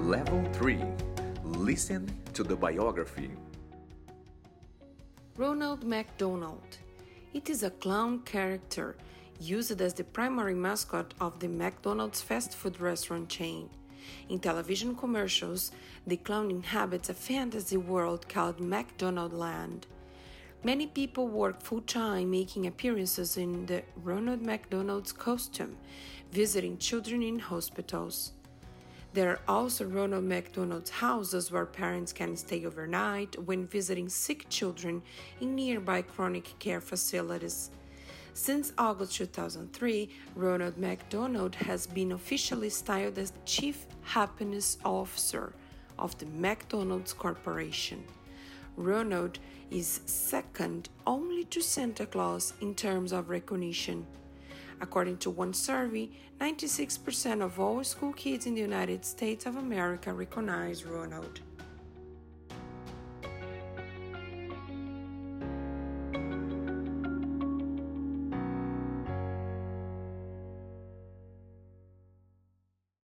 Level 3 Listen to the biography. Ronald McDonald. It is a clown character used as the primary mascot of the McDonald's fast food restaurant chain. In television commercials, the clown inhabits a fantasy world called McDonald Land. Many people work full time making appearances in the Ronald McDonald's costume, visiting children in hospitals. There are also Ronald McDonald's houses where parents can stay overnight when visiting sick children in nearby chronic care facilities. Since August 2003, Ronald McDonald has been officially styled as Chief Happiness Officer of the McDonald's Corporation. Ronald is second only to Santa Claus in terms of recognition. According to one survey, 96% of all school kids in the United States of America recognize Ronald.